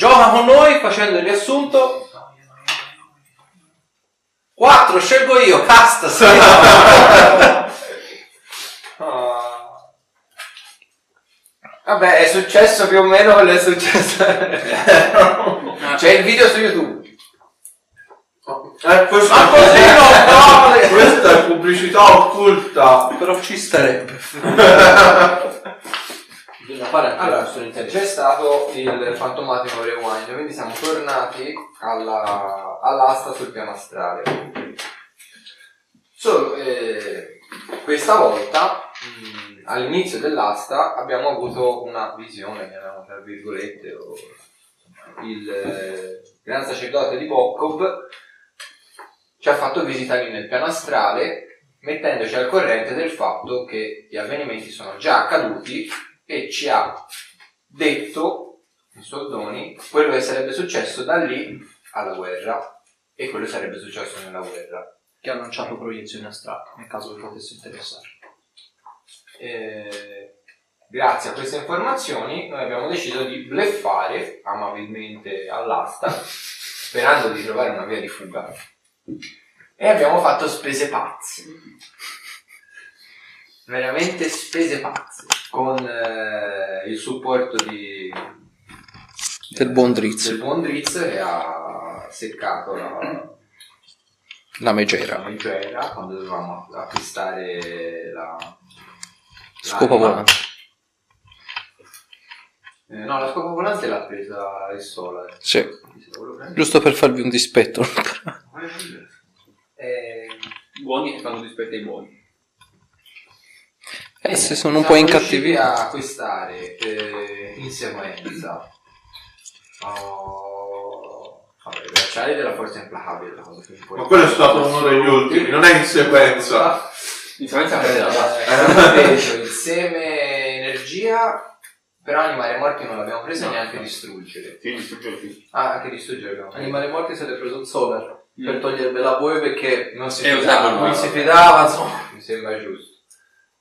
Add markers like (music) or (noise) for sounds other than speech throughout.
Gioca con noi facendo il riassunto. 4, scelgo io, casta. (laughs) Ah. Vabbè, è successo più o meno quello che è successo. (laughs) C'è il video su YouTube. Eh, questo Ma così non (laughs) vale! Questa è pubblicità occulta. Però ci starebbe. Fare anche Allora, c'è stato il fantomatico rewind, quindi siamo tornati alla- all'asta sul piano astrale. Solo eh, questa volta, mh, all'inizio dell'asta, abbiamo avuto una visione, chiamiamola tra virgolette, o, il eh, gran sacerdote di Bokkov ci ha fatto visitare nel piano astrale mettendoci al corrente del fatto che gli avvenimenti sono già accaduti e ci ha detto in soldoni quello che sarebbe successo da lì alla guerra e quello che sarebbe successo nella guerra. Che ha lanciato proiezioni astratte, nel caso vi potesse interessare. Eh, grazie a queste informazioni noi abbiamo deciso di bleffare amabilmente all'asta sperando di trovare una via di fuga e abbiamo fatto spese pazze veramente spese pazze con eh, il supporto di Del buon Drizzt. del buon Drizzt che ha seccato la, La megera. la megera quando dovevamo acquistare la Scopa volante. Eh, no, la scopa volante l'ha presa il Solar. Sì. Giusto per farvi un dispetto. Eh, (laughs) Buoni che fanno dispetto ai buoni. Eh, se sono un po' siamo incattiviti. riusciti a acquistare eh, in sequenza oh, vabbè, i bracciali della forza implacabile la cosa più Ma quello è stato uno degli ultimi, non è in sequenza. In sequenza Eh, eh, abbiamo preso il seme energia però animali morti non l'abbiamo preso No. neanche distruggere Sì, distruggere sì. ah anche distruggere abbiamo preso Animale morti se l'è preso il Solar Mm. per togliervela a voi perché non si Eh, fidava non si fidava, insomma. mi sembra giusto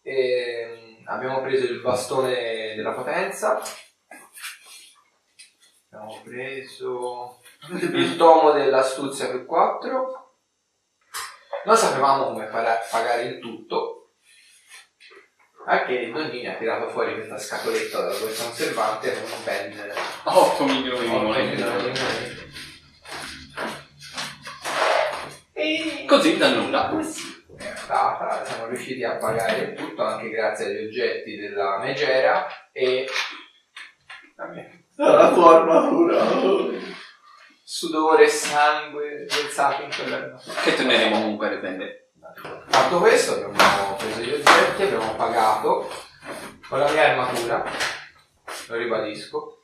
Ehm, abbiamo preso il bastone della potenza. Abbiamo preso il tomo dell'astuzia più 4 non sapevamo come pagare il tutto. Anche il Donnini ha tirato fuori questa scatoletta da questo conservante con ben 8 milioni di monete. E Così da nulla. Andata, siamo riusciti a pagare il tutto anche grazie agli oggetti della megera e La tua armatura. sudore sangue versato in quella Che torneremo comunque a riprendere. Fatto questo abbiamo preso gli oggetti, abbiamo pagato con la mia armatura, lo ribadisco,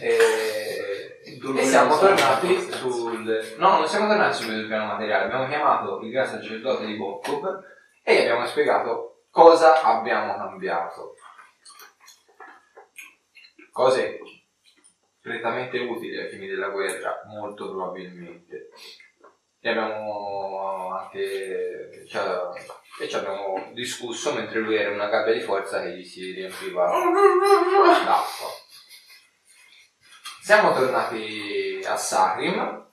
e, e siamo tornati sul... No, non siamo tornati sul piano materiale, abbiamo chiamato il gran sacerdote di Bokkov e gli abbiamo spiegato cosa abbiamo cambiato. Cose prettamente utili ai fini della guerra, molto probabilmente. E abbiamo anche ci ha- e ci abbiamo discusso mentre lui era una gabbia di forza che gli si riempiva d'acqua. Siamo tornati a Sakrim,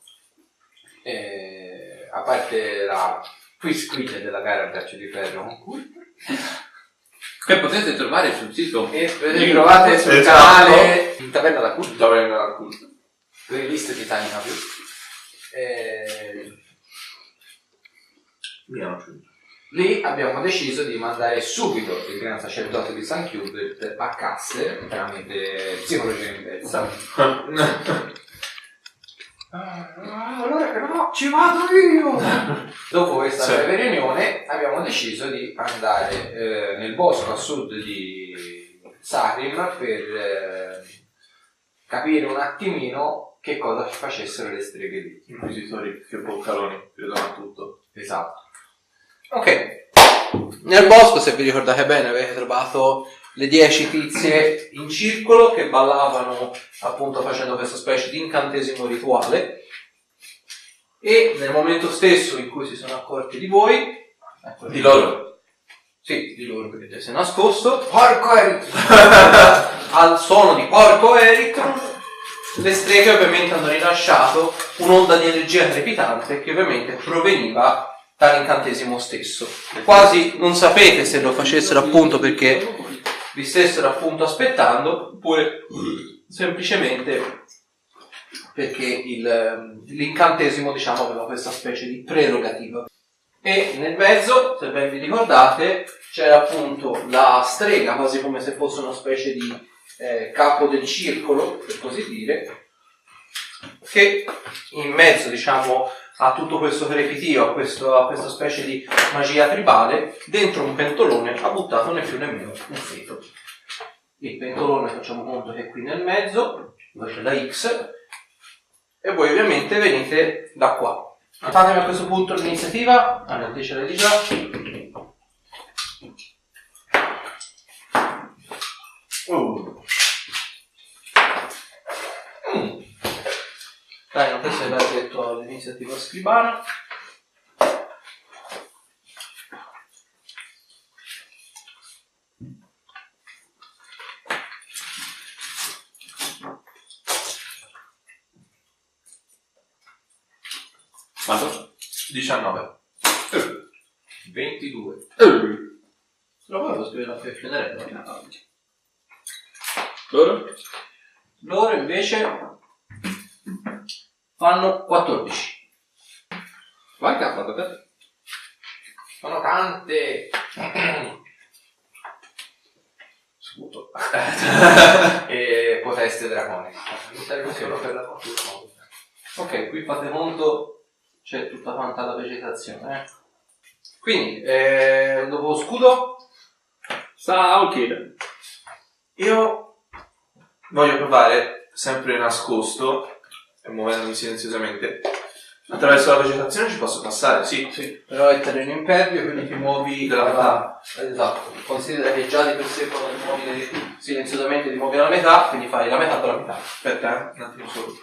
e, a parte la quisquiglia della gara a braccio di ferro con Kurt, Che potete trovare sul sito. e vedete, trovate sul Esatto. canale in taverna da Kurt Taverna da culto. playlist Titanica più. E, Mia. Lì abbiamo deciso di mandare subito il gran sacerdote di St. Hubert a Casse tramite psicologia inversa. Ah, allora no, ci vado io! Dopo questa Sì. breve riunione abbiamo deciso di andare eh, nel bosco a sud di Sakrim per eh, capire un attimino che cosa facessero le streghe lì. Inquisitori, che boccaloni, vedono tutto. Esatto. Ok. Nel bosco, se vi ricordate bene, avete trovato le dieci tizie in circolo che ballavano appunto facendo questa specie di incantesimo rituale. E nel momento stesso in cui si sono accorti di voi, ecco, Di loro. Sì, di loro perché si è nascosto. Porco Eric! (laughs) Al suono di porco Eritron le streghe ovviamente hanno rilasciato un'onda di energia trepidante che ovviamente proveniva dall'incantesimo stesso. Quasi non sapete se lo facessero appunto perché vi stessero appunto aspettando, oppure semplicemente perché il- l'incantesimo diciamo aveva questa specie di prerogativa. E nel mezzo, se ben vi ricordate, c'era appunto la strega, quasi come se fosse una specie di eh, capo del circolo, per così dire, che in mezzo, diciamo, a tutto questo crepitio, a, questo- a questa specie di magia tribale, dentro un pentolone ha buttato né più né meno un feto. Il pentolone facciamo conto che è qui nel mezzo, dove c'è la X, e voi ovviamente venite da qua. Fatemi a questo punto l'iniziativa, allora te ce l'hai già. Uh, Non questo l'hai detto all'iniziativa scribana. Quanto? 19. 22. Lo volevo scrivere a Fiorello. Loro? Loro invece fanno 14. Vai capo, tocca a te. Sono tante. Scudo. (laughs) e poteste draconiche. Solo per la fortuna. Ok, qui fate conto, c'è tutta quanta la vegetazione. eh. Quindi, eh, dopo scudo, Sta a Olkira. Io voglio provare, sempre nascosto, muovendomi silenziosamente, attraverso la vegetazione ci posso passare, sì. sì, però è terreno impervio, quindi ti muovi Della alla- Esatto, considera che già di per sé quando ti muovi silenziosamente ti muovi alla metà, quindi fai la metà della metà. Aspetta, eh, un attimo solo.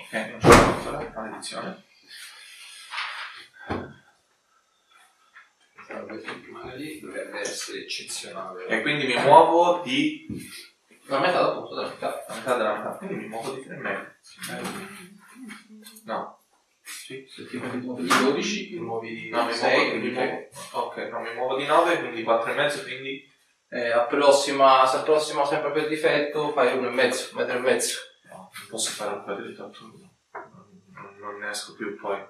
Ok, non c'è ancora, maledizione. Dovrebbe essere eccezionale. E quindi mi muovo di La metà appunto della metà. la metà della metà, quindi mi muovo di 3 metri. No. Sì. Se ti muovi di 12, ti muovi di No, mi 6, muovo, quindi muovo. Ok, no, mi muovo di 9, quindi 4 e mezzo, quindi eh, approssima, se approssima sempre per difetto, fai uno e mezzo, metro e mezzo. no, non posso fare un quadretto a turno. Non, non- non ne esco più poi. Eh,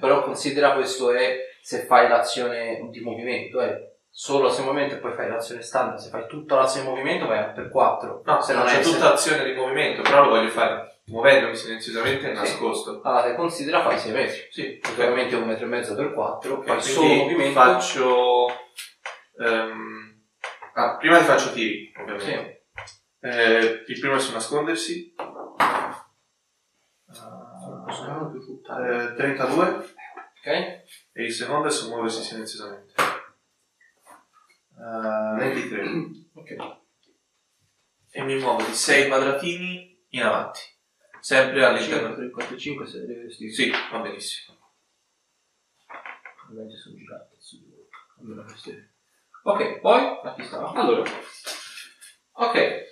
Però considera questo è se fai l'azione di movimento, è solo l'azione di movimento e poi fai l'azione standard. Se fai tutta l'azione di movimento vai a per 4. no, se non non c'è tutta azione di movimento, però lo voglio fare muovendomi silenziosamente e Sì. nascosto. Allora, se considera fai 6 metri. Sì, ovviamente un metro e mezzo per 4, Ok, fai quindi solo movimento. faccio... ehm, ah, prima ti faccio tiri, Sì. ovviamente. Eh, il primo è su nascondersi. Posso Ah, nemmeno più buttare. eh, 32 Ok? E il secondo è su muoversi silenziosamente. Eh, 23 Ok. e mi muovo di 6 quadratini in avanti, sempre all'interno. 3, 4, 5, 6, devi vestire. Sì, va benissimo. Ovviamente sono girate su almeno queste. Ok, poi a chi stava? Allora, Ok.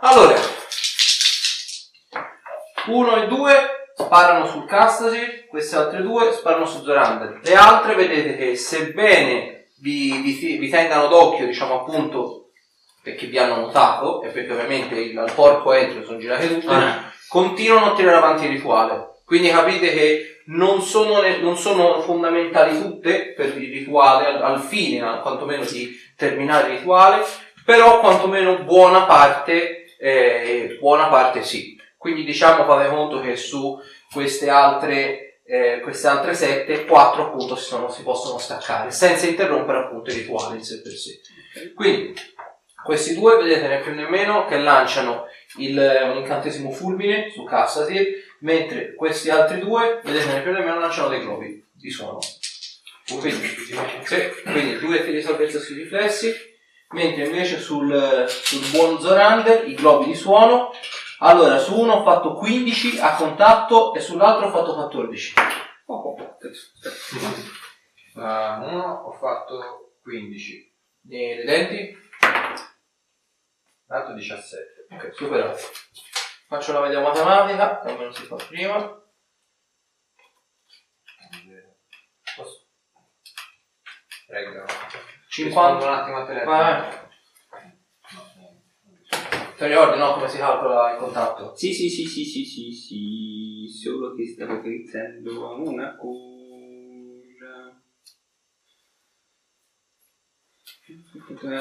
Allora. 1 e 2 sparano sul Castasi, queste altre due sparano su Zorander. Le altre vedete che sebbene vi, vi, vi tengano d'occhio, diciamo appunto, perché vi hanno notato, e perché ovviamente il, il porco entro sono girate tutte, Ah. continuano a tirare avanti il rituale. Quindi capite che non sono, ne- non sono fondamentali tutte per il rituale, al, al fine al- quantomeno di terminare il rituale, però quantomeno buona parte, eh, buona parte sì. Quindi diciamo fate conto che su queste altre, eh, queste altre sette, quattro appunto si, sono- si possono staccare, senza interrompere appunto il rituale in sé per sé. Quindi questi due vedete né più né meno che lanciano il, un incantesimo fulmine su Cassasir, mentre questi altri due, vedete né più né meno, lanciano dei globi di suono. Quindi, quindi due tiri di salvezza sui riflessi, mentre invece sul, sul buon Zorander i globi di suono, allora su uno ho fatto 15 a contatto e sull'altro ho fatto 14. uno ho fatto 15, E le denti? l'altro 17. Ok, superato. Faccio la media matematica, come non si fa prima. Posso? Prego. 50. un attimo a telefono. Ti ricordi no come si calcola il contatto? Sì, sì, sì, sì, sì, sì, sì, solo che stavo pensando a una cosa.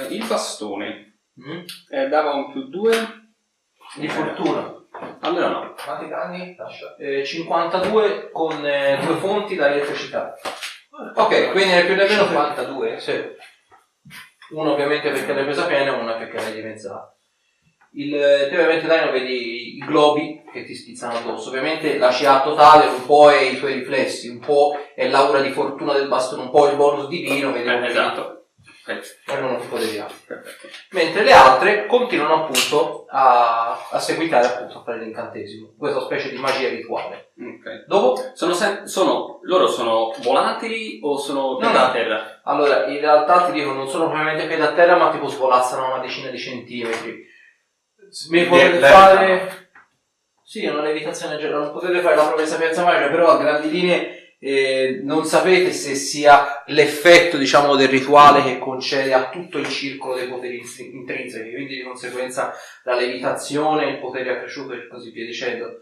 Il bastone Mm? eh, dava un più 2? Di fortuna. Allora no. Quanti danni? Lascia. Eh, 52 con eh, due fonti da elettricità. Ok, quindi nel più nemmeno 52? Sì. Uno ovviamente perché l'hai presa piena e una perché l'hai dimezzata. Il, te ovviamente dai non vedi i globi che ti spizzano addosso. Ovviamente la CA totale un po' è i tuoi riflessi, un po' è l'aura di fortuna del bastone, un po' il bonus divino, vedi Eh, esatto. E non un tipo deviato. Mentre le altre continuano appunto a, a seguitare appunto a fare l'incantesimo, questa specie di magia rituale. Ok. Dopo Sono, sem- sono, loro sono volatili o sono piedi no. a terra? Allora, in realtà ti dico, non sono propriamente piedi a terra, ma tipo svolazzano una decina di centimetri. Mi potete fare... Sì, è una levitazione generale, non potete fare la propria sapienza magica, però a grandi linee eh, non sapete se sia l'effetto, diciamo, del rituale che concede a tutto il circolo dei poteri ins- intrinseci, quindi di conseguenza la levitazione, il potere accresciuto e così via dicendo.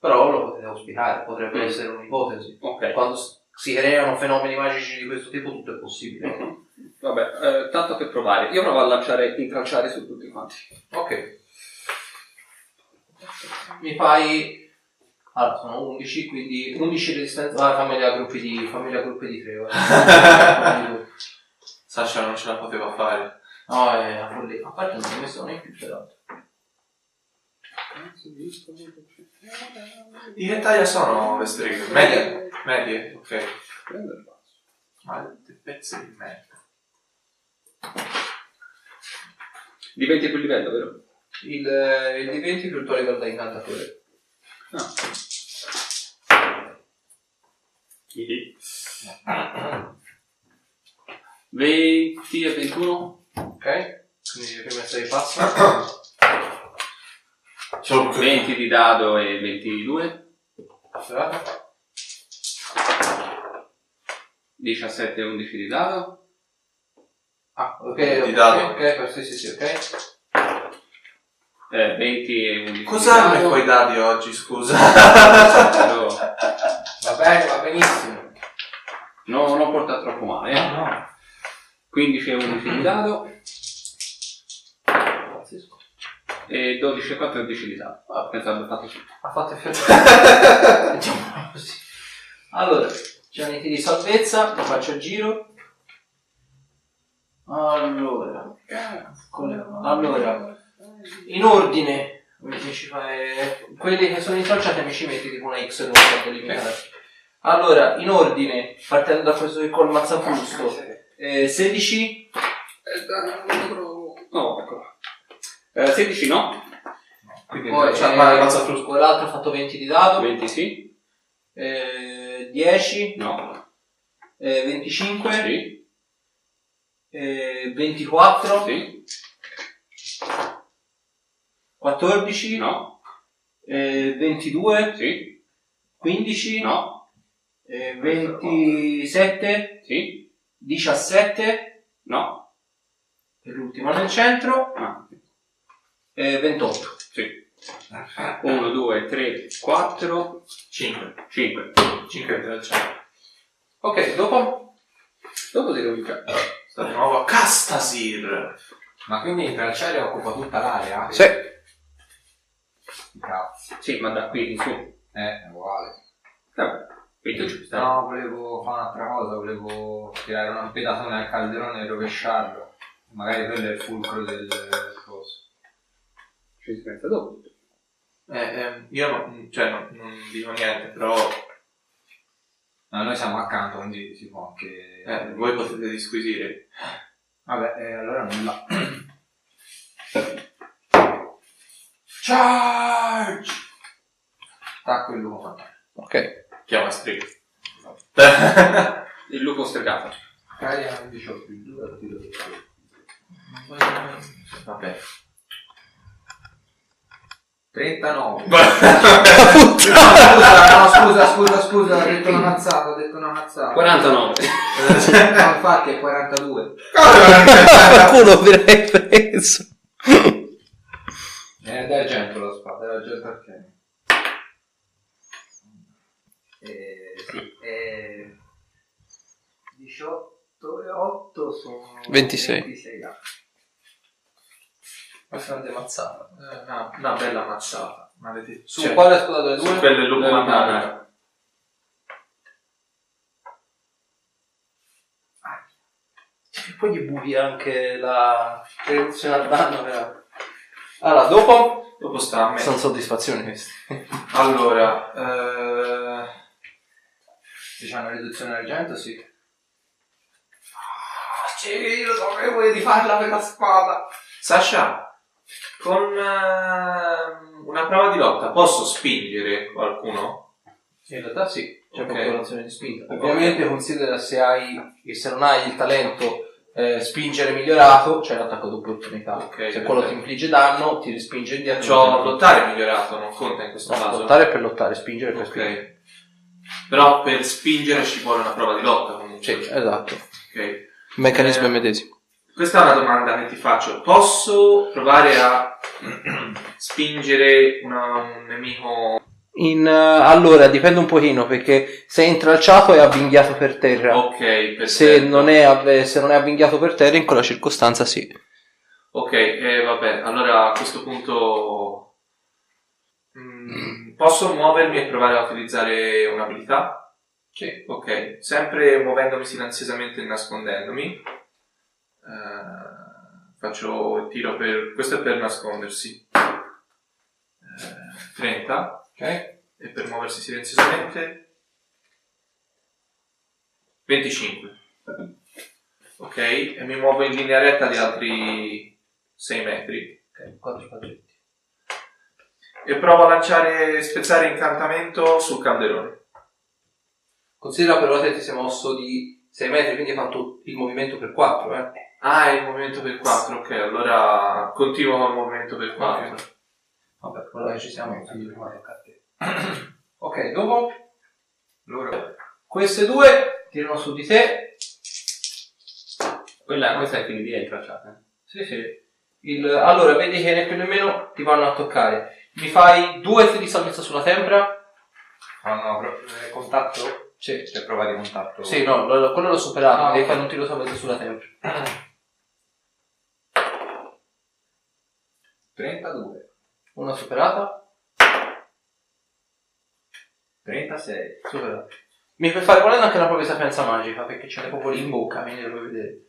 Però lo potete auspicare, potrebbe Mm. essere un'ipotesi. Ok. Quando si creano fenomeni magici di questo tipo tutto è possibile. Vabbè, eh, tanto per provare. Io provo a lanciare, intralciare su tutti quanti. Ok. Mi fai... Allora, sono 11, quindi 11 resistenza... Ah, fammi a gruppi di... fammi a gruppi di 3, guarda. (laughs) Sasha non ce la poteva fare. No, è una follia. A parte non ho messo neanche più peraltro. Di che taglia sono le streghe? Medie? Medie? Ok. Maledetti pezzi di merda. Diventi più livello, vero? Il, eh, il D20 più il tuo livello da incantatore. Ah. 20 e 21? Ok? Quindi le prime 6 passano. Solo che 20 di dado e 22? 17 e 11 di dado? Ah, ok. Di ok, dado. Ok, sì, sì, sì, ok. Eh, 20 e 11 Cos'hanno dado. quei dadi oggi, scusa? Va bene, va benissimo. No, non porta troppo male, eh. No. 15 e 11 di dado e 12 e 14 di dado. Ah, Penso abbia fatto tutto. ha fatto effetto. (laughs) Diciamo così. Allora, pianeti di salvezza, lo faccio a giro. Allora, allora, in ordine, mi ci fai- quelli che sono intralciati mi ci metti tipo una X non so delimitare. Allora, in ordine, partendo da questo che col mazzafrusto, eh, 16, No, ecco. Eh, 16 no, Quindi poi cioè, eh, ma ammazza frusto. quell'altro ha fatto 20 di dado, 20 sì, eh, 10, no, eh, 25, sì, eh, 24, sì, 14, no, eh, 22, sì, 15, no, eh, 27, sì, 17, no, e l'ultimo nel centro, ah, eh, 28. sì. 1, 2, 3, 4, 5. 5. 5 del cielo. Ok, dopo? Dopo si comincia. Sta di nuovo a Castasir. Ma quindi il tracciare occupa tutta l'area? Sì. Cazzo. Sì, ma da qui in su. Eh, è uguale. Vabbè, ci stai. No, volevo fare un'altra cosa, volevo tirare un pedatone al calderone e rovesciarlo. Magari quello è il fulcro del coso. Ci si pensa dopo. Eh, eh, io non, cioè, non, non dico niente, però No, noi siamo accanto, quindi si può anche... eh, voi potete disquisire. Vabbè, eh, allora nulla. Charge! Attacco il lupo fantasma. Ok. Chiama Strig. (laughs) Il lupo stregato. Cagliano 18 più 2 tiro di Vabbè. 39. Puttana! No, scusa, scusa, scusa, ho detto una mazzata, ho detto una mazzata. 49. No, infatti è 42. Culo vi avrei preso. È d'argento la spada, è d'argento arcano. Eh, sì, eh, 18 e 8 sono 26. 26 anni. Una grande mazzata. Eh, Una, una bella mazzata. Maledetto. Su Cioè, quale scuola delle su due? quelle lupo Le mannaia. E poi gli buchi anche la riduzione al danno. però. Allora, dopo Dopo sta a me. sono soddisfazioni queste. Allora, eh, Diciamo riduzione d'argento, sì. Sì, io sapevo di farla per la spada. Sasha, con eh, una prova di lotta posso spingere qualcuno? In realtà sì, c'è Ok. proprio un'azione di spinta. Ovviamente considera se hai e se non hai il talento eh, spingere migliorato, c'è l'attacco d'opportunità. Ok, se quello ti infligge danno, ti respinge indietro. C'ho lottare migliorato, non conta in questo No, caso. lottare per lottare, spingere per spingere. Ok. Però per spingere ci vuole una prova di lotta comunque. Sì, esatto. Ok. Meccanismo Eh, medesimo. Questa è una domanda che ti faccio. Posso provare a (clears throat) spingere una- un nemico? In, eh, allora, dipende un pochino perché se è intralciato è avvinghiato per terra. Ok, perfetto. Se non, è, avve- se non è avvinghiato per terra, in quella circostanza sì. Ok, eh, vabbè, allora a questo punto mm, posso muovermi e provare a utilizzare un'abilità? Sì. Ok, sempre muovendomi silenziosamente e nascondendomi. Eh, faccio il tiro per... questo è per nascondersi. Eh, 30. Ok. E per muoversi silenziosamente 25. Ok, e mi muovo in linea retta di altri 6 metri. Ok, quattro quadretti. E provo a lanciare spezzare incantamento sul calderone. Considera però che ti sei mosso di 6 metri, quindi hai fatto il movimento per 4, eh. Ah, è il movimento per 4, ok, allora continuo col movimento per 4. Vabbè, quello che ci siamo. (coughs) ok, dopo Loro. queste due tirano su di te. Quella, questa è quindi di intracciata. eh. Sì, sì. Il- allora, vedi che né più nemmeno ti vanno a toccare. Mi fai due di salvezza sulla tempra? Ah no, pro- eh, contatto? Sì. C'è prova di contatto? Sì, no, lo- lo- quello l'ho superato, Ah, devi fare un tiro salvezza sulla tempra. (coughs) 32. Una superata, 36. superata. Mi puoi fare volendo anche una propria sapienza magica, perché ce l'hai proprio lì in bocca, quindi lo puoi vedere.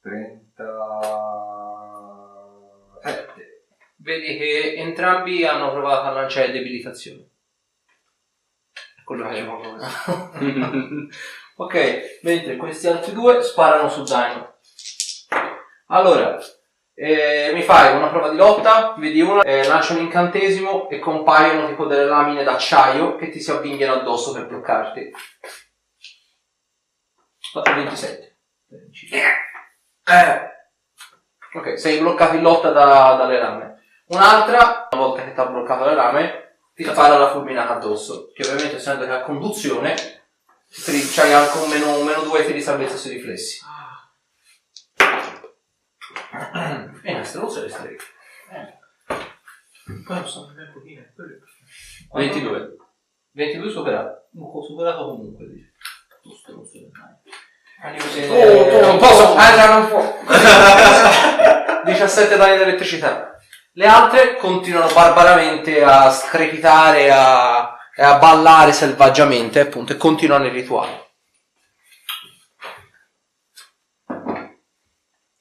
37. Vedi che entrambi hanno provato a lanciare debilitazione. Quello che è (laughs) Ok, mentre questi altri due sparano su Dino. Allora, eh, mi fai una prova di lotta, vedi uno, eh, lancia un incantesimo e compaiono tipo delle lamine d'acciaio che ti si avvinghiano addosso per bloccarti. Fatto 27. Eh, Ok, sei bloccato in lotta da- dalle rame. Un'altra, una volta che ti ha bloccato le rame, ti spara la fulminata addosso. Che ovviamente essendo che ha conduzione, c'hai anche un meno, un meno due di salvezza sui riflessi. E in non se le streghe. poi lo so, un pochino. quello- 22. 22 superato. Ho superato comunque, dice. Giusto, non so Oh, non posso. Ah, già non può. (laughs) 17 danni di elettricità. Le altre continuano barbaramente a screpitare a- e a ballare selvaggiamente, appunto, e continuano il rituale.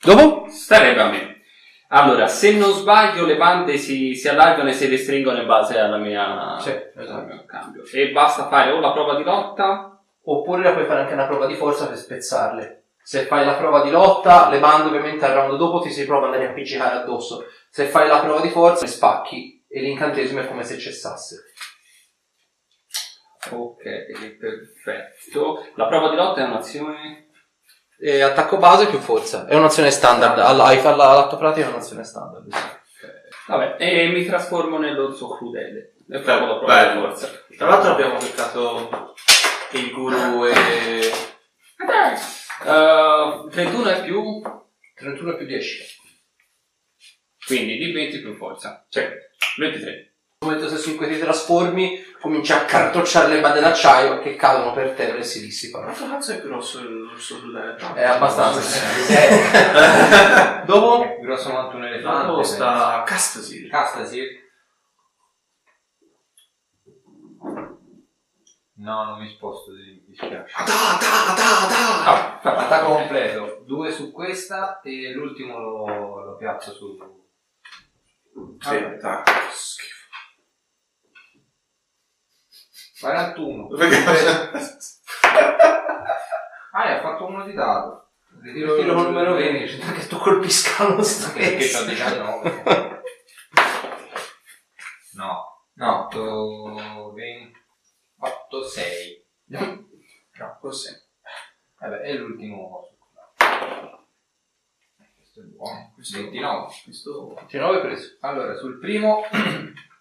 Dopo? Starebbe a me. Allora, se non sbaglio, le bande si, si allargano e si restringono in base alla mia, Sì, al esatto. mio cambio. E basta fare o la prova di lotta Oppure la puoi fare anche una prova di forza per spezzarle. Se fai la prova di lotta, le bande ovviamente al round dopo ti si prova ad andare a appiccicare addosso. Se fai la prova di forza, le spacchi e l'incantesimo è come se cessasse. Ok, perfetto. La prova di lotta è un'azione. E attacco base più forza. È un'azione standard. Alla, alla- all'atto pratico è un'azione standard. sì. Vabbè, e mi trasformo nell'orso crudele. E provo la prova Bello. di forza. Tra l'altro abbiamo beccato il guru e... Uh, 31 è più. 31 più 10. Quindi di 20 più forza. Sì. 23. Momento stesso in cui ti trasformi, cominci a cartocciare le bande d'acciaio che cadono per terra e si dissipano. Quanto cazzo è grosso l'orso crudele? È abbastanza. Eh. (laughs) Dopo? Grosso quanto un elefante. Dopo sta Castasir. Castasir. No, non mi sposto, mi dispiace. Da, da, da, da! Ah, attacco completo. Due su questa e l'ultimo lo, lo piazzo su... Sì, attacco. Schifo. 41. Perché- (laughs) Ah, ha fatto uno di dado. Ritiro il numero 20, che tu colpisca lo Perché stesso. ho 19. No. No, 8, 20, 8, 6. No, così. Vabbè, è l'ultimo. Questo è buono. Questo- 29. Questo... 29 preso. Allora, sul primo (clears throat)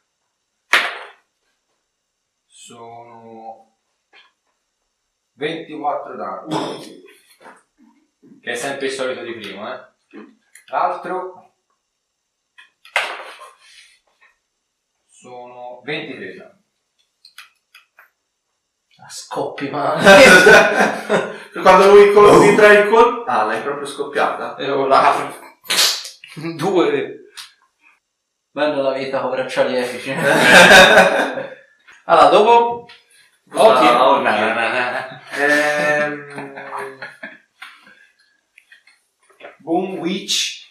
sono 24 danni. Che è sempre il solito di prima, eh. L'altro sono 23 danni. Ah, Scoppi, ma... (laughs) Quando lui colpi tra il colpo... Ah, l'hai proprio scoppiata? E ora... (laughs) Due. Bella la vita con bracciali epici. (laughs) allora, dopo... Occhi. Ah, occhi. no, no, no, no. Ehm... Boom Witch.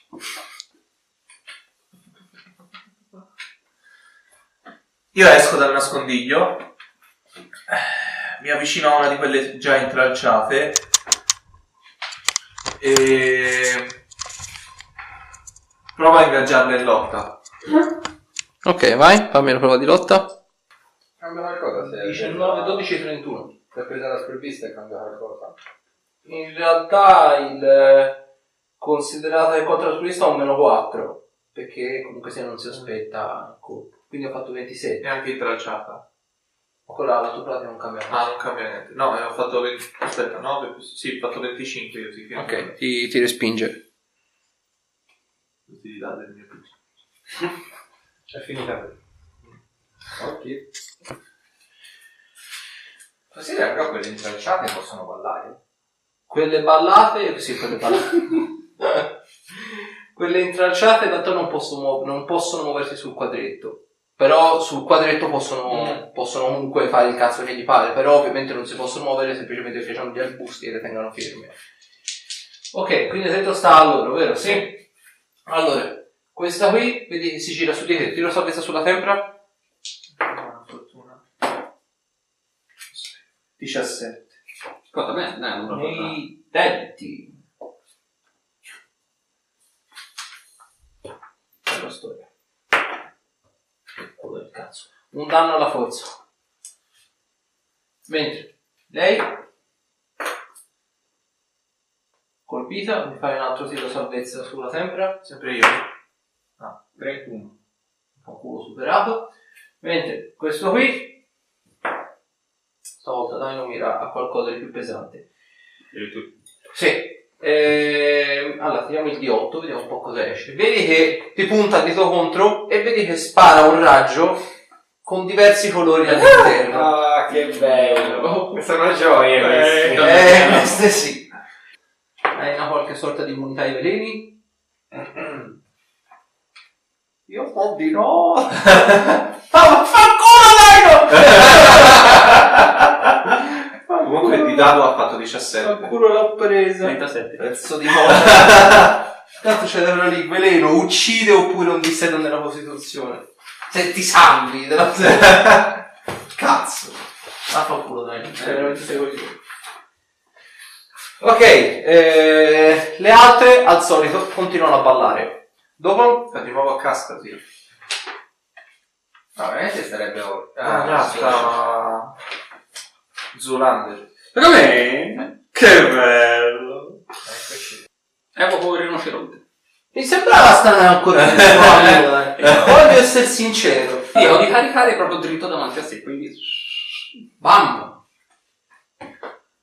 Io esco dal nascondiglio, mi avvicino a una di quelle già intralciate e provo a ingaggiarla in lotta. Ok, vai, fammi la prova di lotta. Cambia qualcosa se 19, 12, 31. Se è presa la sprovvista e cambia qualcosa. In realtà il considerata il contratturista ha un meno 4 perché comunque se non si aspetta colpo. Quindi ho fatto 27. E anche intralciata. Ma quella la tua pratica non cambia Ah, non cambia niente. No, eh, ho fatto 20... Aspetta, 9 più... Sì, ho fatto 25 io, sì. che- Ok, ti, ti respinge. Tutti i dati del mio PC. (laughs) È finita qui. Ok. Considera però quelle intralciate possono ballare. Quelle ballate, sì, quelle ballate. (laughs) quelle intralciate in realtà non possono, muo- non possono muoversi sul quadretto. Però sul quadretto possono, possono comunque fare il cazzo che gli pare. Però ovviamente non si possono muovere semplicemente perché hanno gli arbusti e le tengono ferme. Ok, quindi il tetto sta a loro, vero? Sì. Allora, questa qui, vedi si gira su di te. Tiro salvezza sulla tempra. Buona fortuna. 17. Ascolta, beh, dai, non proprio. Nei denti. Bella storia. Oh, del cazzo. Un danno alla forza. Mentre lei colpita, mi fai un altro tiro salvezza sulla tempra, Sempre io. 31. un culo superato. Mentre questo qui, stavolta dai non mira a qualcosa di più pesante. Sì. Ehm, allora, tiriamo il D8, vediamo un po' cosa esce. Vedi che ti punta il dito contro e vedi che spara un raggio con diversi colori all'interno. Ah, che bello! (laughs) Sono gioie Eh, queste. Eh, queste sì. Hai una qualche sorta di immunità ai veleni? Io un po' di no. (laughs) Ma vaffanculo dai (laughs) Comunque il dado ha fatto 17. Vaffanculo l'ho presa. 37. Pezzo di (laughs) moda. Tanto c'è da lì, veleno, uccide oppure un disseto nella Costituzione. Se ti salvi della... (laughs) Cazzo. Vaffanculo dai, è veramente sei coglione. Ok, eh, le altre al solito continuano a ballare. Dopo di nuovo a casca, sì. No, veramente sarebbe. Ah, sta... Zulander. Ma com'è? Che bello! Eccoci. Evoco il rinoceronte. Mi sembrava stare ancora più (laughs) squallido, eh. Voglio essere sincero. Io di caricare proprio dritto davanti a sé, quindi... Bam!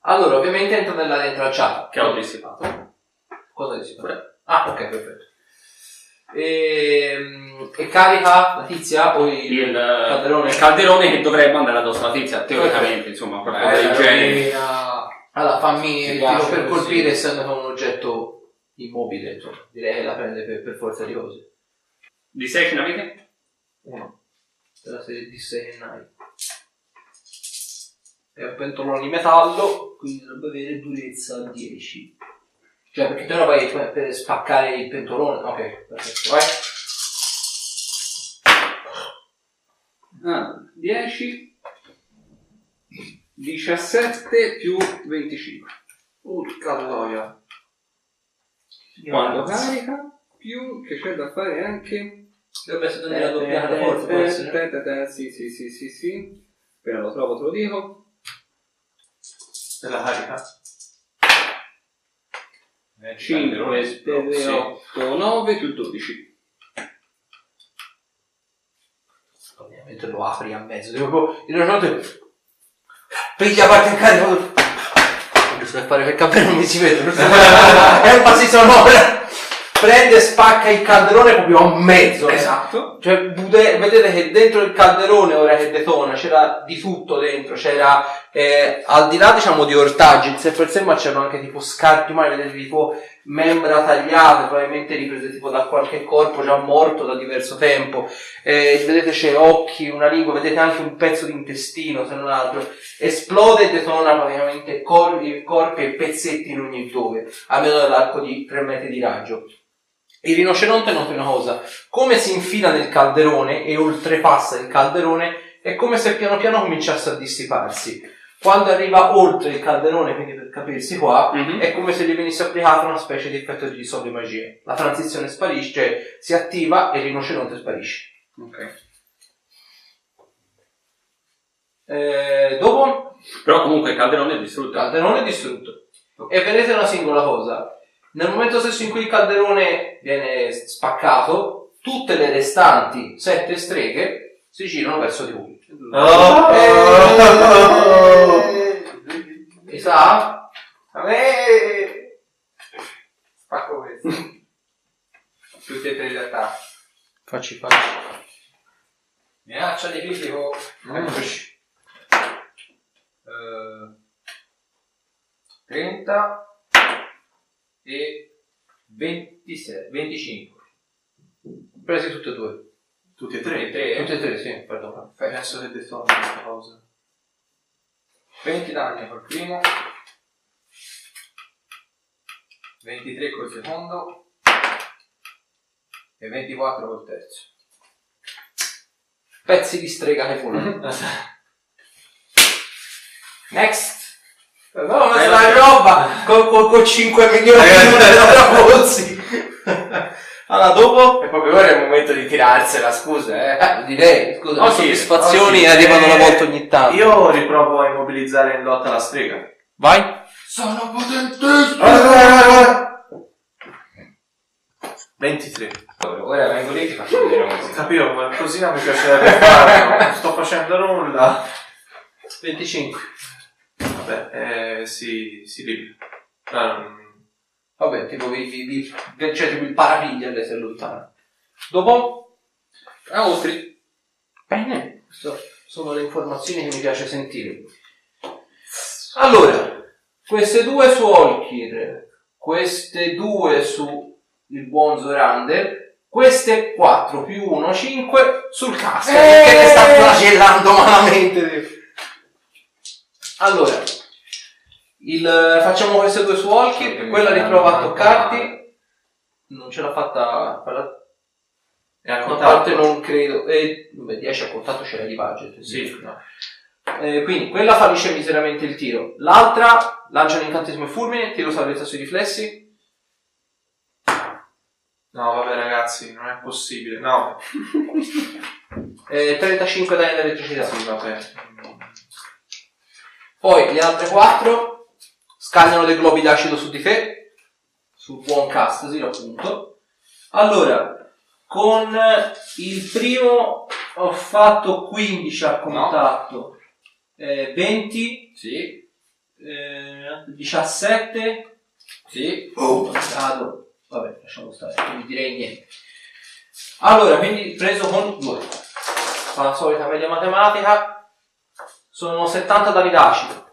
Allora, ovviamente entra nell'area intralciata. Che ho dissipato. Cosa dici? Ah, ok, perfetto. E, e carica la tizia, poi Il calderone. il calderone che dovrebbe andare addosso alla tizia, teoricamente, insomma, qualcosa del genere. Allora, fammi il tiro per così? colpire, essendo che un oggetto immobile, insomma. Direi che la prende per, per forza di cose. Di 6 ce n'avete? Uno. Per la serie di Senai. È un pentolone di metallo, quindi dovrebbe avere durezza 10. Cioè, perché tu ora vai per, per spaccare il pentolone. Ok, perfetto. Vai. Ah, 10, 17 più 25. Urca noia. Quando carica, più che c'è da fare anche... Dovrebbe essere nella doppia forza, può essere. Aspetta, sì, sì, sì, sì, sì. Appena lo trovo te lo dico. Della carica. 5, 7, 8, 9 più 12. Ovviamente lo apri a mezzo. Devo proprio. Il rinoceronte. Piglia parte in carico. Giusto per fare perché a me non mi si vede. (laughs) È un passi sonora. Prende e spacca il calderone proprio a mezzo. Esatto. Cioè, bude- vedete che dentro il calderone, ora che detona, c'era di tutto dentro, c'era, eh, al di là diciamo di ortaggi, in sé per sé, ma c'erano anche tipo scarti umani, vedete tipo membra tagliate, probabilmente riprese tipo da qualche corpo già morto da diverso tempo, eh, vedete c'è occhi, una lingua, vedete anche un pezzo di intestino, se non altro, esplode e detona praticamente corpi, corpi e pezzetti in ogni dove, almeno nell'arco di 3 metri di raggio. Il rinoceronte nota una cosa, come si infila nel calderone e oltrepassa il calderone, è come se piano piano cominciasse a dissiparsi. Quando arriva oltre il calderone, quindi per capirsi qua, Mhm. è come se gli venisse applicata una specie di effetto di dissolve magia. La transizione sparisce, cioè si attiva e il rinoceronte sparisce. Ok. Eh, dopo Però comunque il calderone è distrutto. il calderone è distrutto. E vedete una singola cosa. Nel momento stesso in cui il calderone viene spaccato, tutte le restanti sette streghe si girano verso di voi. Oh! Eh, Mi sa? A me! Spacco questo. Tutti e tre gli attacchi. Facci, facci. Minaccia di critico. Eccoci. Eh, 30 e 26, 25. Presi tutte e due. Tutti e Tre. Tutte tre. e tre, sì, perdono. Adesso che detto questa cosa. 20 danni col primo. 23 col secondo. E 24 col terzo. Pezzi di strega che volano. (laughs) Next! No, ma sta roba con, con, con 5 milioni di trapozzi. (laughs) allora, dopo? E proprio ora è il momento di tirarsela, scusa, eh. Eh, direi, scusa, Oh, le sì, soddisfazioni oh, sì, arrivano eh, una volta ogni tanto. Io riprovo a immobilizzare in lotta la strega. Vai. Sono potentissimo! 23. Ora vengo lì e ti faccio (laughs) vedere come si fa. Capivo, ma così non mi piacerebbe farlo. Non sto facendo nulla. 25. Vabbè, eh, si, si libera. Ah, non- Vabbè, tipo, vi, vi, vi, cioè, tipo il parapigliere se lontano. Dopo? Ah, oltre. Bene, queste sono le informazioni che mi piace sentire. Allora, queste due su Olkir, queste due su il buon Zorander, queste 4 più 1, 5 sul casco, perché ne sta flagellando malamente. Allora, il, facciamo queste due su Olkir, quella riprova a toccarti, non ce l'ha fatta quella È a a contatto. parte non credo. E, vabbè, 10 a contatto c'era di budget. Sì, no. Eh, quindi quella fallisce miseramente il tiro. L'altra lancia un incantesimo e fulmine, tiro salvezza sui riflessi. No, vabbè ragazzi, non è possibile. No. (laughs) Eh, 35 danni d'elettricità. Sì, vabbè. Poi le altre quattro scagliano dei globi d'acido su di te, sul buon Castasir appunto. Allora, con il primo ho fatto 15 a contatto, eh, 20, Sì, eh, 17, sì. Vado. Vabbè, lasciamo stare, quindi direi niente. Allora, quindi preso con 2. Fa la solita media matematica. Sono 70 danni d'acido.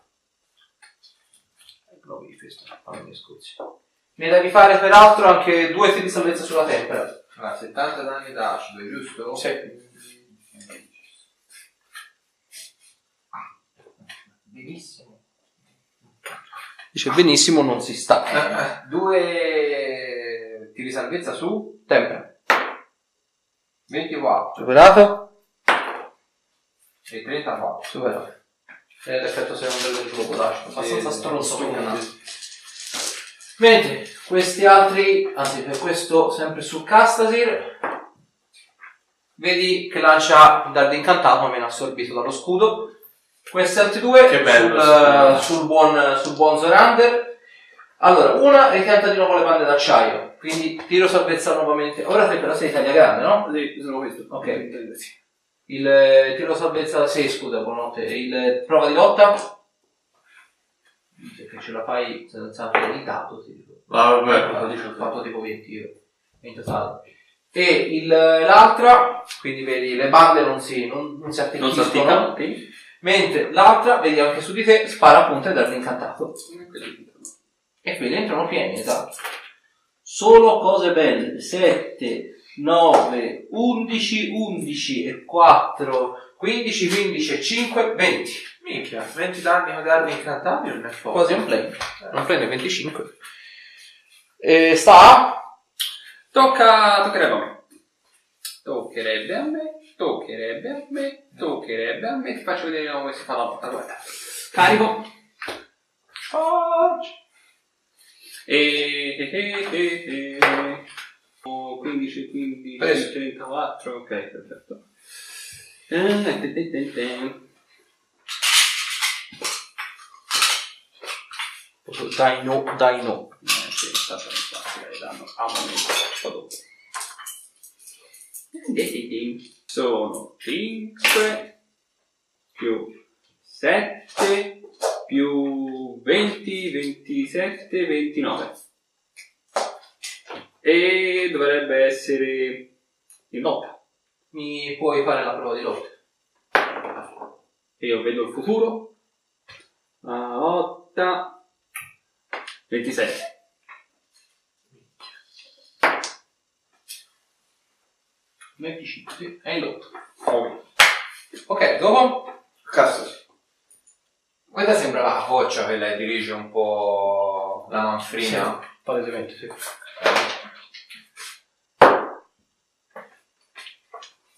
Fammi le scorsi. Mi devi fare peraltro anche due tiri di salvezza sulla tempera. Ah, 70 danni d'acido, giusto? Sì. Benissimo. Dice benissimo, non si sta. (laughs) Due tiri salvezza su Tempera. 24 Superato? e 34. Superato. È l'effetto secondario del globo d'acido. Abbastanza stronzo. Mentre questi altri, anzi per questo sempre su Castasir, vedi che lancia dardo incantato ma viene assorbito dallo scudo. Questi altri due Che bello, sul, sì. sul buon, sul buon Zorander. Allora, una ripianta di nuovo le bande d'acciaio, quindi tiro salvezza nuovamente. Ora te però sei taglia grande, no? Sì, sono questo. Ok. Il eh, tiro salvezza 6 scusa, buonanotte. Il eh, prova di lotta? Che ce la fai senza dato, ti dico. Va Ecco, bene. dice, ho fatto tipo 20 io, in totale. E il, l'altra, quindi vedi, le bande non si, non, non si Non si attecchiscono, atticcano? Ok. mentre l'altra, vedi anche su di te, spara appunto e dardo incantato. E quelli entrano pieni, esatto. Solo cose belle. 7, 9, 11, 11 e 4, 15, 15 e 5, 20. Minchia, 20 danni con dardi incantati non è poco. Quasi un play. Non prende 25. E sta a... Tocca, toccherebbe a me. Toccherebbe a me, toccherebbe a me, toccherebbe a me. Ti faccio vedere come si fa la botta. Guarda. Carico. Charge. E, e, e, e, e. Oh, 15, 15, Preso. 34. Ok, perfetto. Eh, te, te, te. Dai no, dai no. Eh, sì, è stato un classico che danno a un momento troppo dopo. Sono 5 più 7 più 20, 27, 29. E dovrebbe essere in lotta. Mi puoi fare la prova di lotta? E io vedo il futuro. A 8, 27. sì. È in lotta. Oh. Ok, dopo? Cazzo. Questa sembra la coccia che lei dirige un po' la manfrina. Palesemente, sì.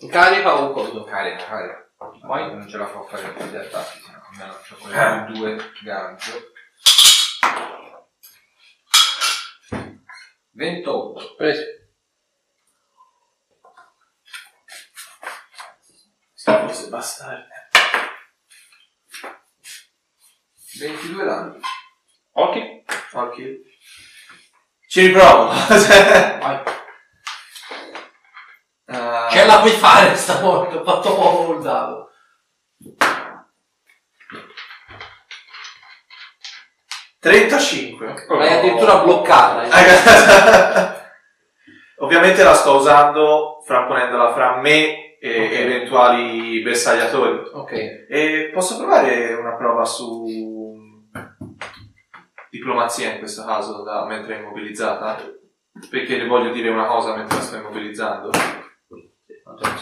Carica o coso? Carica, carica. Vai. Non ce la fa fare più di attacchi, se no almeno c'ho quelle Eh. due gancio. 28. Preso. Sta cose bastarde. 22 danni. Occhi. Ok. Ci riprovo. (laughs) Vai. Eh, Ce la puoi fare stavolta, ho fatto poco il dado. Trentacinque. L'hai addirittura bloccata. eh. (laughs) Ovviamente la sto usando frapponendola fra me e eventuali bersagliatori. Ok. E posso provare una prova su diplomazia in questo caso, da- mentre è immobilizzata? Perché le voglio dire una cosa mentre la sto immobilizzando.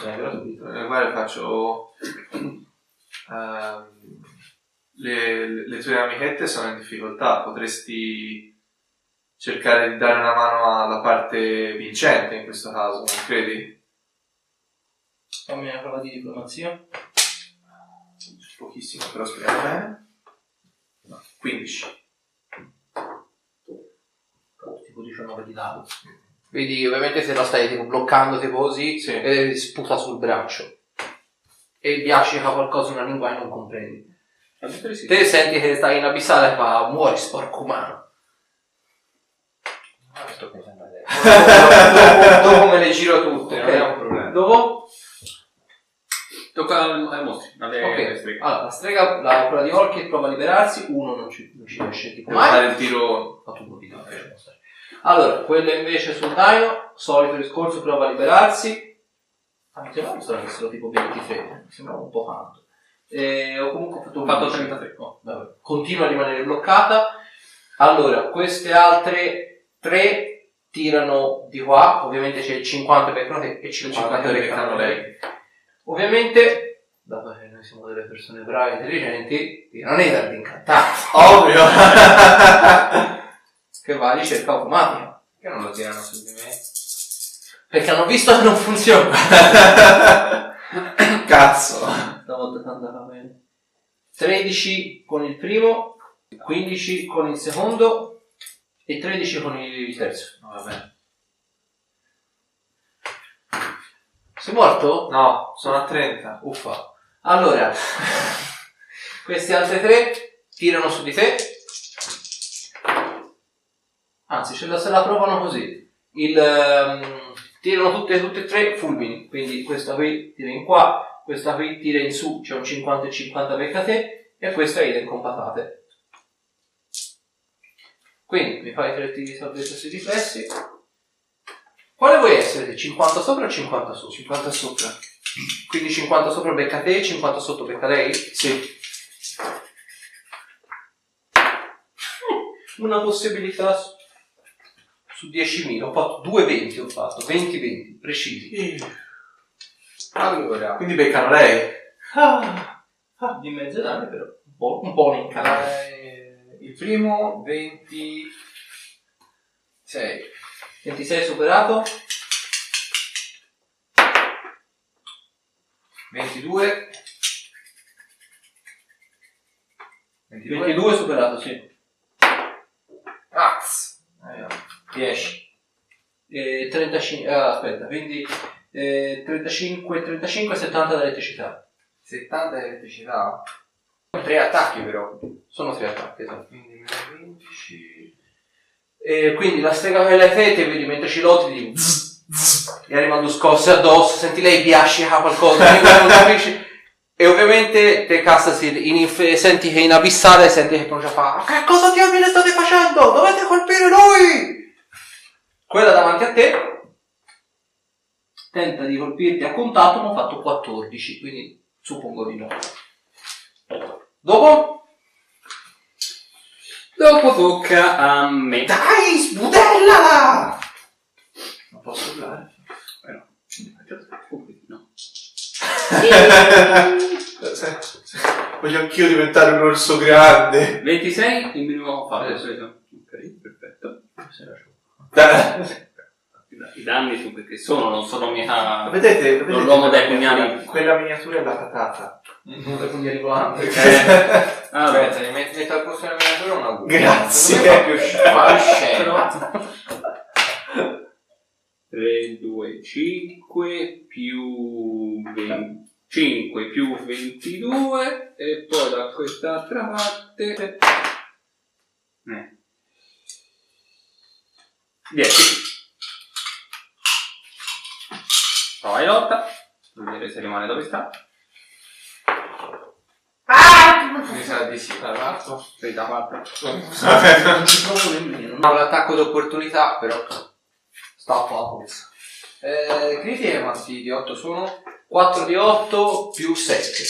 Eh, guarda, faccio. ehm, le, le tue amichette sono in difficoltà, potresti cercare di dare una mano alla parte vincente in questo caso, non credi? Fammi una prova di diplomazia. Pochissimo, però speriamo bene. No, 15. Tipo 19 di dado. Vedi, ovviamente se la stai tipo bloccando tipo così, Sì. e sputa sul braccio. E biascica qualcosa in una lingua e non comprendi. Sì. Te senti che stai in abissale e fa muori sporco umano. Ah, sto pensando (laughs) dopo, dopo me le giro tutte, non è un problema. Dopo? Tocca al- ai mostri, alle alle Ok. streghe. Allora, la strega, la, quella di Orchid prova a liberarsi, uno non ci, non ci riesce tipo Devo mai. fare il tiro. Ma tu lascia stare. Allora, quello invece sul Dino, solito discorso, prova a liberarsi. Ah, mi sembrava che fossero tipo 23, mi sembrava un po' tanto. E ho comunque fatto un fatto 11. 33. Oh, vabbè. Continua a rimanere bloccata. Allora, queste altre tre tirano di qua, ovviamente c'è il 50 per te e il 50 per beccano lei. Ovviamente, dato che noi siamo delle persone brave e intelligenti, tirano i dardi incantati, (laughs) Ovvio! (laughs) che va a ricerca automatica. Perché non lo tirano su di me? Perché hanno visto che non funziona. (laughs) Cazzo! Stavolta è andata bene. 13 con il primo, 15 con il secondo e 13 con il terzo. No, vabbè. Sei morto? No, sono a 30. Uffa. Allora, (laughs) questi altri tre tirano su di te. Anzi, ce la, se la provano così. Il, ehm, tirano tutte, tutte e tre fulmini. Quindi questa qui tira in qua, questa qui tira in su, c'è un 50 e 50 becca te, e questa idem con patate. Quindi mi fai tre tiri di salvezza sui riflessi. Quale vuoi essere? 50 sopra o 50 su? 50 sopra. Quindi 50 sopra becca te, 50 sotto becca lei? Sì. (laughs) Una possibilità su, su 10.000. Ho fatto 2,20 ho fatto, 20-20, precisi. Allora, Quindi beccano lei. Di mezzo danni però, un po', un po' in canale. eh, il primo 26, 26 superato, 22, 22, 22 superato, sì. Ax, 10, E 35, ah, aspetta, quindi eh, 35, 35, 70 d'elettricità. 70 di elettricità, 3 attacchi però, Sono tre attacchi, esatto. quindi meno 15, E quindi la strega che lei fete, vedi, mentre ci lotti, di gli arrivano scosse addosso, senti lei biascica qualcosa, (laughs) e non capisci. E ovviamente te Castasir in inf- senti che in abissale senti che pronuncia fa Che cosa diamine state facendo? Dovete colpire noi! Quella davanti a te tenta di colpirti a contatto, ma ha fatto 14, quindi suppongo di no. Dopo? Dopo tocca a me. Dai, sbudellala! Non posso urlare. Eh no. No. (laughs) Voglio anch'io diventare un orso grande. 26 il minimo fatto solito. Ok, perfetto. I danni su perché sono, non sono mica... Vedete, vedete Non l'uomo dai pugnali. Quella miniatura è la patata. Le pugnali volanti. Eh, allora, aspetta, mi metto metto al posto della miniatura un augurio. Grazie. Non fa (laughs) più scemo. 3, 2, 5 più 20, 5 più 22 e poi da quest'altra parte eh. 10 prova di lotta vedere se rimane dove sta Mi sa di sì, tra l'altro. 34 Non ci provo nemmeno. Ho l'attacco d'opportunità, però. Sta a poco. Eh, critiche quanti di 8 sono? 4 di 8 più 7.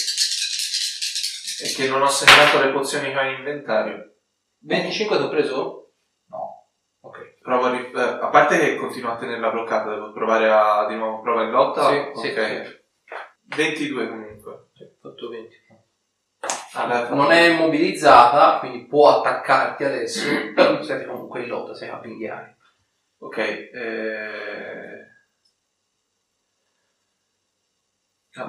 E che non ho segnato le pozioni che ho in inventario. 25 ti ho preso? Provo a, ri- eh, a parte che continuo a tenerla bloccata, devo provare a di nuovo prova in lotta. Sì, sì, ok. 22 comunque. Sì, ho fatto 20. Allora, Non è immobilizzata, quindi può attaccarti adesso. (coughs) Però sei comunque in lotta, sei a pinghiare. Ok. Eh...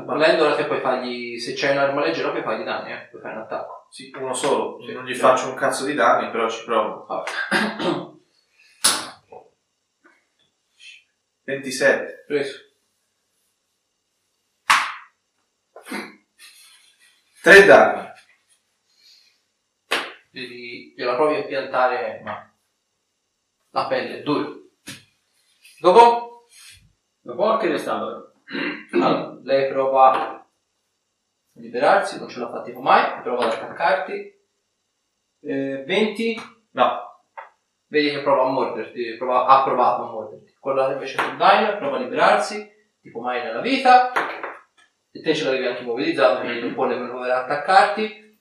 Volendola te puoi fargli, se c'è un'arma leggera puoi fargli danni, eh? puoi fare un attacco. Sì, uno solo. Sì. non gli faccio un cazzo di danni, però ci provo. Vabbè. (coughs) 27. Preso. 3 danni. la provi a piantare, ma la pelle è dura. Dopo, Dopo che resta allora? (clears throat) allora, lei prova a liberarsi, non ce l'ha fatta mai, prova ad attaccarti. Eh, 20, No, vedi che prova a morderti, prova- ha provato a morderti. Quello invece sul diner prova a liberarsi, tipo mai nella vita, e te ce l'avevi anche immobilizzato, quindi non può nemmeno provare ad attaccarti.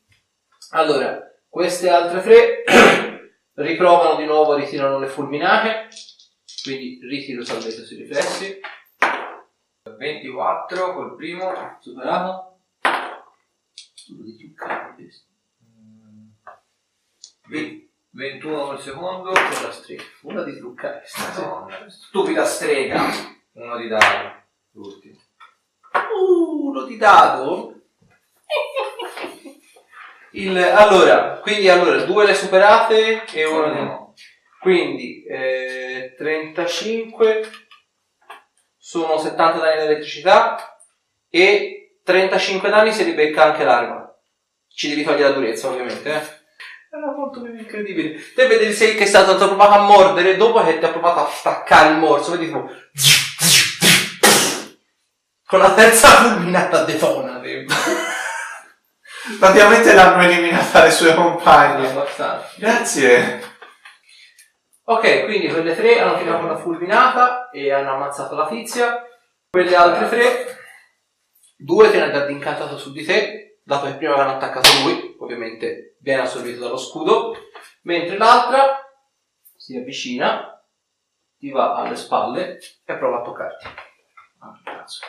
Allora, queste altre tre (coughs) riprovano di nuovo, ritirano le fulminate, quindi ritiro salvezza sui riflessi, 24 col primo. superato. Sono di truccati questi. mm, ve- 21 col secondo. Con la strega, una di truccare. Madonna, stupida strega. Uno di dado. L'ultimo. uno di dado. Il, allora, quindi allora, due le superate e uno di no. Quindi eh, 35 sono 70 danni di elettricità e 35 danni se li becca anche l'arma. Ci devi togliere la durezza, ovviamente, eh. Era molto più incredibile. Te vedi sei che è stato ti ha provato a mordere dopo che ti ha provato a staccare il morso, vedi tipo con la terza fulminata detona. tipo. praticamente l'hanno eliminata le sue compagne. Abbastanza. Grazie. Ok, quindi quelle tre hanno tirato una fulminata e hanno ammazzato la tizia. Quelle altre tre, due te ne hanno incantato su di te, dato che prima avevano attaccato lui, ovviamente viene assorbito dallo scudo, mentre l'altra si avvicina, ti va alle spalle e prova a toccarti. Ah, cazzo.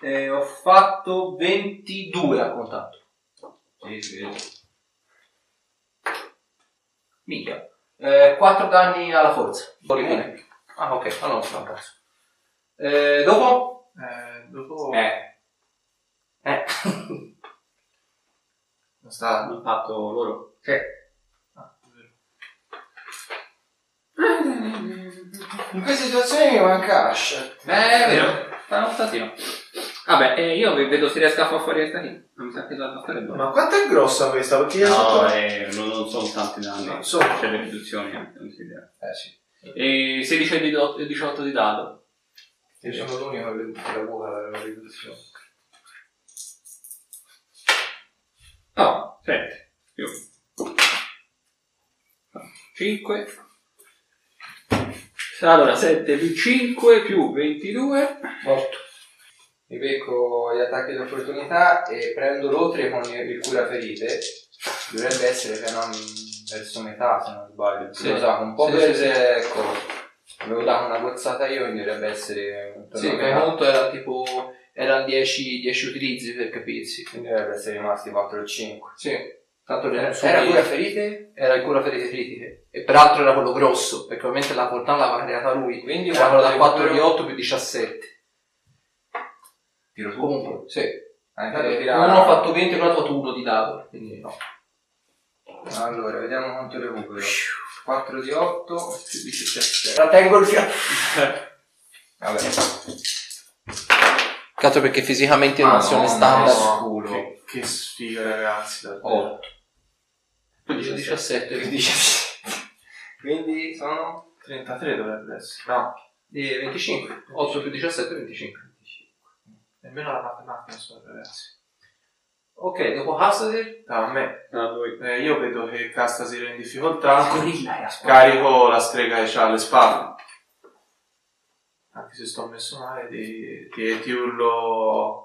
E ho fatto 22 a contatto. Sì, sì. Minchia. Eh, 4 danni alla forza. Origine. Ah, ok, allora non fa un cazzo. Eh, dopo? Eh, dopo... Eh, Eh. (laughs) Non sta... Hanno fatto loro. Sì. Ah, in queste situazioni mi manca Ash. Eh, è vero. Fa un statino. Vabbè, eh, io vedo se riesco a far fuori il statino. Non mi sa che la fare buona. Ma quanto è grossa questa? Perché io No, sotto... eh, non, non sono tanti danni. Non so. C'è le riduzioni anche, non si vede. Eh sì. E 16 e 18 e 18 di dado. Io sono l'unico che la buca la riduzione. 7 più 5. Allora 7 più 5 più 22. 8. Mi becco gli attacchi di opportunità e prendo l'otre con il cura ferite. Dovrebbe essere che non verso metà se non sbaglio. Sì. Lo sa, un po' Sì, per sì, ecco. Avevo dato una gozzata io, quindi dovrebbe essere intorno Sì, metà. conto era tipo... Erano 10, 10 utilizzi per capirsi. Quindi dovrebbe essere rimasti 4 o 5. Sì. Tanto ne Era cura ferite? Era cura ferite critiche. E peraltro era quello grosso, perché ovviamente la portata l'aveva creata lui. Quindi Era quello da quanto 4 di recupero? 8 più 17. Tiro su. Comunque, sì. Ah, Eh, tirare- uno ha fatto 20 e l'altro ha fatto 1 di dado. Quindi no. Allora, vediamo quanto recupero. 4 di 8. Più 17. Trattengo il fiato. (laughs) Vabbè. Cazzo perché fisicamente in un'azione Madonna, standard. no. culo. Che, che sfiga ragazzi. davvero. 8. Più 17. 17. Quindi sono 33 dovrebbe essere. No, Di 25. 8 più 17 25. nemmeno la matematica so ragazzi. Ok, dopo Hassadir. Ah, a me. No. Eh, io vedo che Castasir è in difficoltà. Gorilla è a. Carico la strega che ha alle spalle. Anche se sto messo male, ti, ti, ti urlo.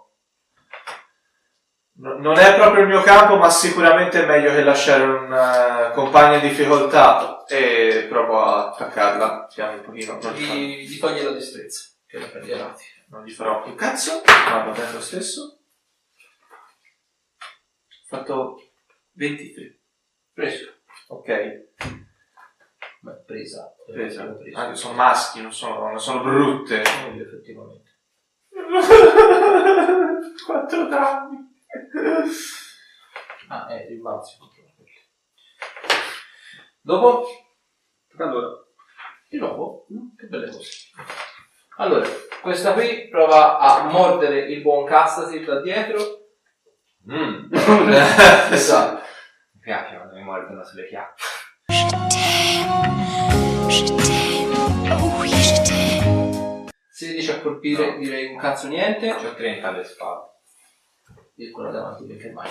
No- non è proprio il mio campo, ma sicuramente è meglio che lasciare un eh, compagno in difficoltà. E provo a attaccarla. Piano un pochino. Gli, Gli, gli toglie la destrezza. Che la prendi avanti. non gli farò più cazzo, ma va bene lo stesso. Ho fatto 23. Preso. Ok, Beh, presa. presa. Presa. Anche sono maschi, non sono, non sono brutte. Eh, effettivamente. (laughs) 4 danni. Ah, eh, pelle. Dopo? Allora, Di nuovo? Mm, Che belle cose. Allora, questa qui prova a mordere il buon Castasi da dietro. Mm. (laughs) (laughs) Esatto. Mi piace quando mi mordono sulle chiappe. 16 a colpire, direi un cazzo niente. Ho 30 alle spalle. E quello davanti perché mai.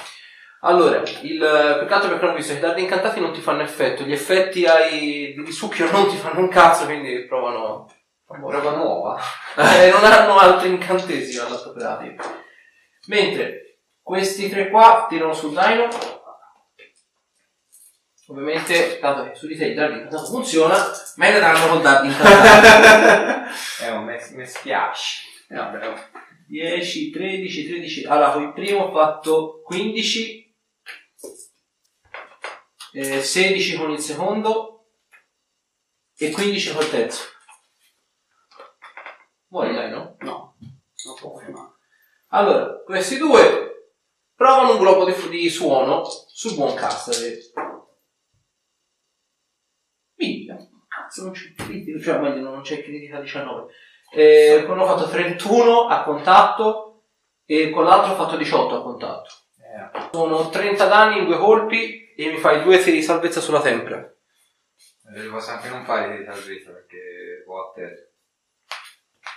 Allora, il peccato perché ho visto che i dardi incantati non ti fanno effetto, gli effetti ai, di succhio non ti fanno un cazzo, quindi provano. Roba nuova. (laughs) Eh, non hanno altri incantesimi all'atto pratico. Mentre questi tre qua tirano sul Dino. Ovviamente, dato che su di te il dardo incantato funziona, me ne danno col dardo incantato. (laughs) Eh, ma me spiace. Eh, vabbè, oh. 10, 13, 13. Allora, con il primo ho fatto 15, eh, 16 con il secondo e 15 col terzo. Vuoi dai, no? No, non può fermare. Allora, questi due provano un globo di, di suono sul buon Castaver. Minchia, cazzo non c'è critica, cioè meglio non c'è critica 19. Eh, con uno ho fatto 31 a contatto e con l'altro ho fatto 18 a contatto. Eh, Sono 30 danni in due colpi e mi fai due tiri di salvezza sulla tempra. li posso anche non fare di salvezza perché ho a terra.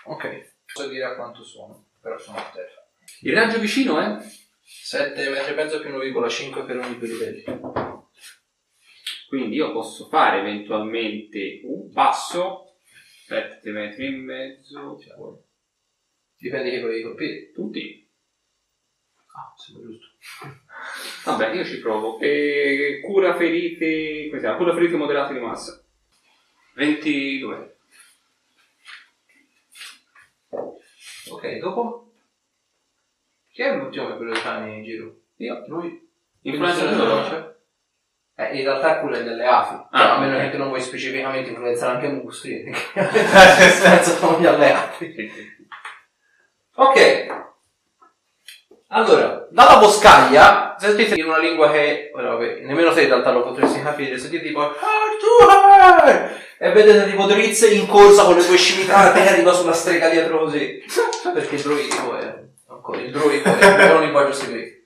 Ok. So dire a quanto sono, però sono a terra. Il raggio vicino è? 7 metri e mezzo più 1,5 per ogni due livelli. Quindi io posso fare eventualmente un passo, 7 metri e mezzo, Dipende che volevi colpire. tutti. Ah, sembra giusto. (laughs) Vabbè, io ci provo. E cura ferite, come si chiama? Cura ferite moderate di massa. 22. Ok, dopo? Chi è l'ultimo che quello dei cani in giro? Io. Lui? Influenza Quindi del se- dolore. Eh, in realtà è quello è delle api. Ah, Cioè, a meno che tu non vuoi specificamente influenzare anche mostri. Nel (laughs) (laughs) senso sono gli alleati. Ok. Allora, dalla boscaglia, sentite in una lingua che, ora vabbè, nemmeno te in realtà lo potresti capire, sentite tipo, e vedete tipo Drizze in corsa con le due scimitarre che arriva sulla strega dietro così. (laughs) Perché il druidico è, ancora, il druidico è, un linguaggio segreto.